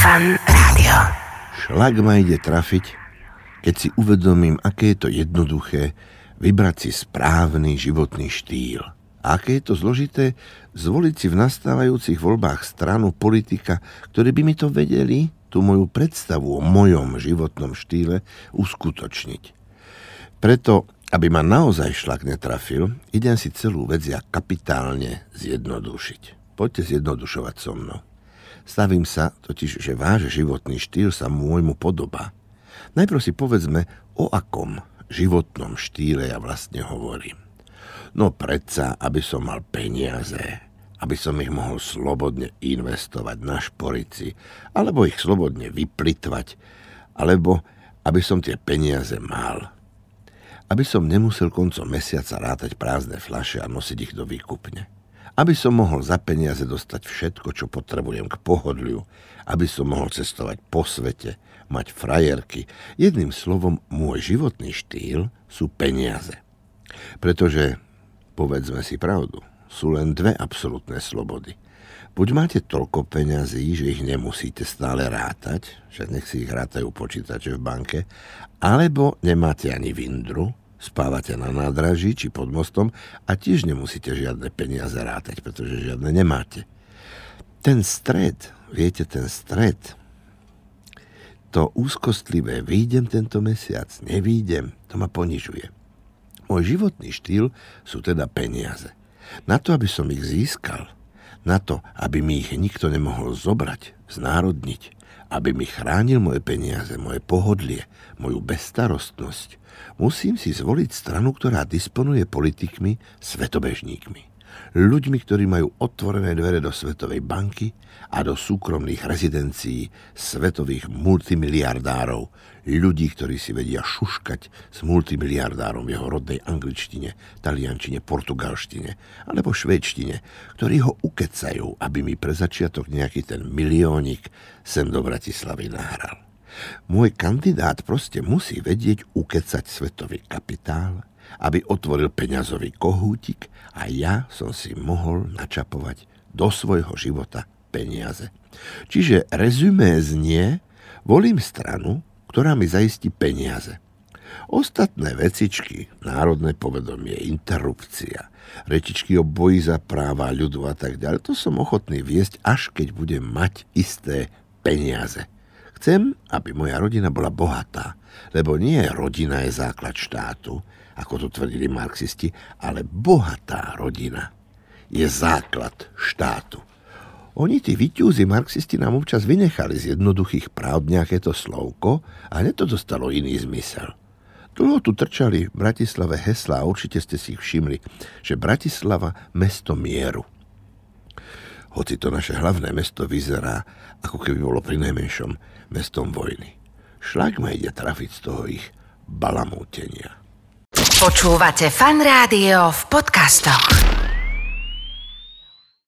Fan Rádio. Šlak ma ide trafiť, keď si uvedomím, aké je to jednoduché vybrať si správny životný štýl. A aké je to zložité zvoliť si v nastávajúcich voľbách stranu politika, ktorí by mi to vedeli, tú moju predstavu o mojom životnom štýle uskutočniť. Preto, aby ma naozaj šlak netrafil, idem si celú vec ja kapitálne zjednodušiť. Poďte zjednodušovať so mnou. Stavím sa totiž, že váš životný štýl sa môjmu podobá. Najprv si povedzme, o akom životnom štýle ja vlastne hovorím. No predsa, aby som mal peniaze, aby som ich mohol slobodne investovať na šporici, alebo ich slobodne vyplitvať, alebo aby som tie peniaze mal. Aby som nemusel koncom mesiaca rátať prázdne flaše a nosiť ich do výkupne. Aby som mohol za peniaze dostať všetko, čo potrebujem k pohodliu. Aby som mohol cestovať po svete, mať frajerky. Jedným slovom, môj životný štýl sú peniaze. Pretože, povedzme si pravdu, sú len dve absolútne slobody. Buď máte toľko peňazí, že ich nemusíte stále rátať, však nech si ich rátajú počítače v banke, alebo nemáte ani vindru, spávate na nádraží či pod mostom a tiež nemusíte žiadne peniaze rátať, pretože žiadne nemáte. Ten stred, viete, ten stred, to úzkostlivé, výjdem tento mesiac, nevídem, to ma ponižuje. Môj životný štýl sú teda peniaze. Na to, aby som ich získal, na to, aby mi ich nikto nemohol zobrať, znárodniť, aby mi chránil moje peniaze, moje pohodlie, moju bezstarostnosť, musím si zvoliť stranu, ktorá disponuje politikmi, svetobežníkmi ľuďmi, ktorí majú otvorené dvere do Svetovej banky a do súkromných rezidencií svetových multimiliardárov, ľudí, ktorí si vedia šuškať s multimiliardárom v jeho rodnej angličtine, taliančine, portugalštine alebo švédštine, ktorí ho ukecajú, aby mi pre začiatok nejaký ten miliónik sem do Bratislavy nahral. Môj kandidát proste musí vedieť ukecať svetový kapitál, aby otvoril peňazový kohútik a ja som si mohol načapovať do svojho života peniaze. Čiže rezumé znie, volím stranu, ktorá mi zaistí peniaze. Ostatné vecičky, národné povedomie, interrupcia, rečičky o boji za práva ľudu a tak ďalej, to som ochotný viesť, až keď budem mať isté peniaze. Chcem, aby moja rodina bola bohatá, lebo nie rodina je základ štátu, ako to tvrdili marxisti, ale bohatá rodina je základ štátu. Oni, tí vyťúzi marxisti, nám občas vynechali z jednoduchých práv nejaké to slovko a hneď to dostalo iný zmysel. Dlho tu trčali v Bratislave hesla a určite ste si ich všimli, že Bratislava mesto mieru. Hoci to naše hlavné mesto vyzerá, ako keby bolo pri najmenšom mestom vojny. Šlak ma ide trafiť z toho ich balamútenia. Počúvate fan rádio v podcastoch.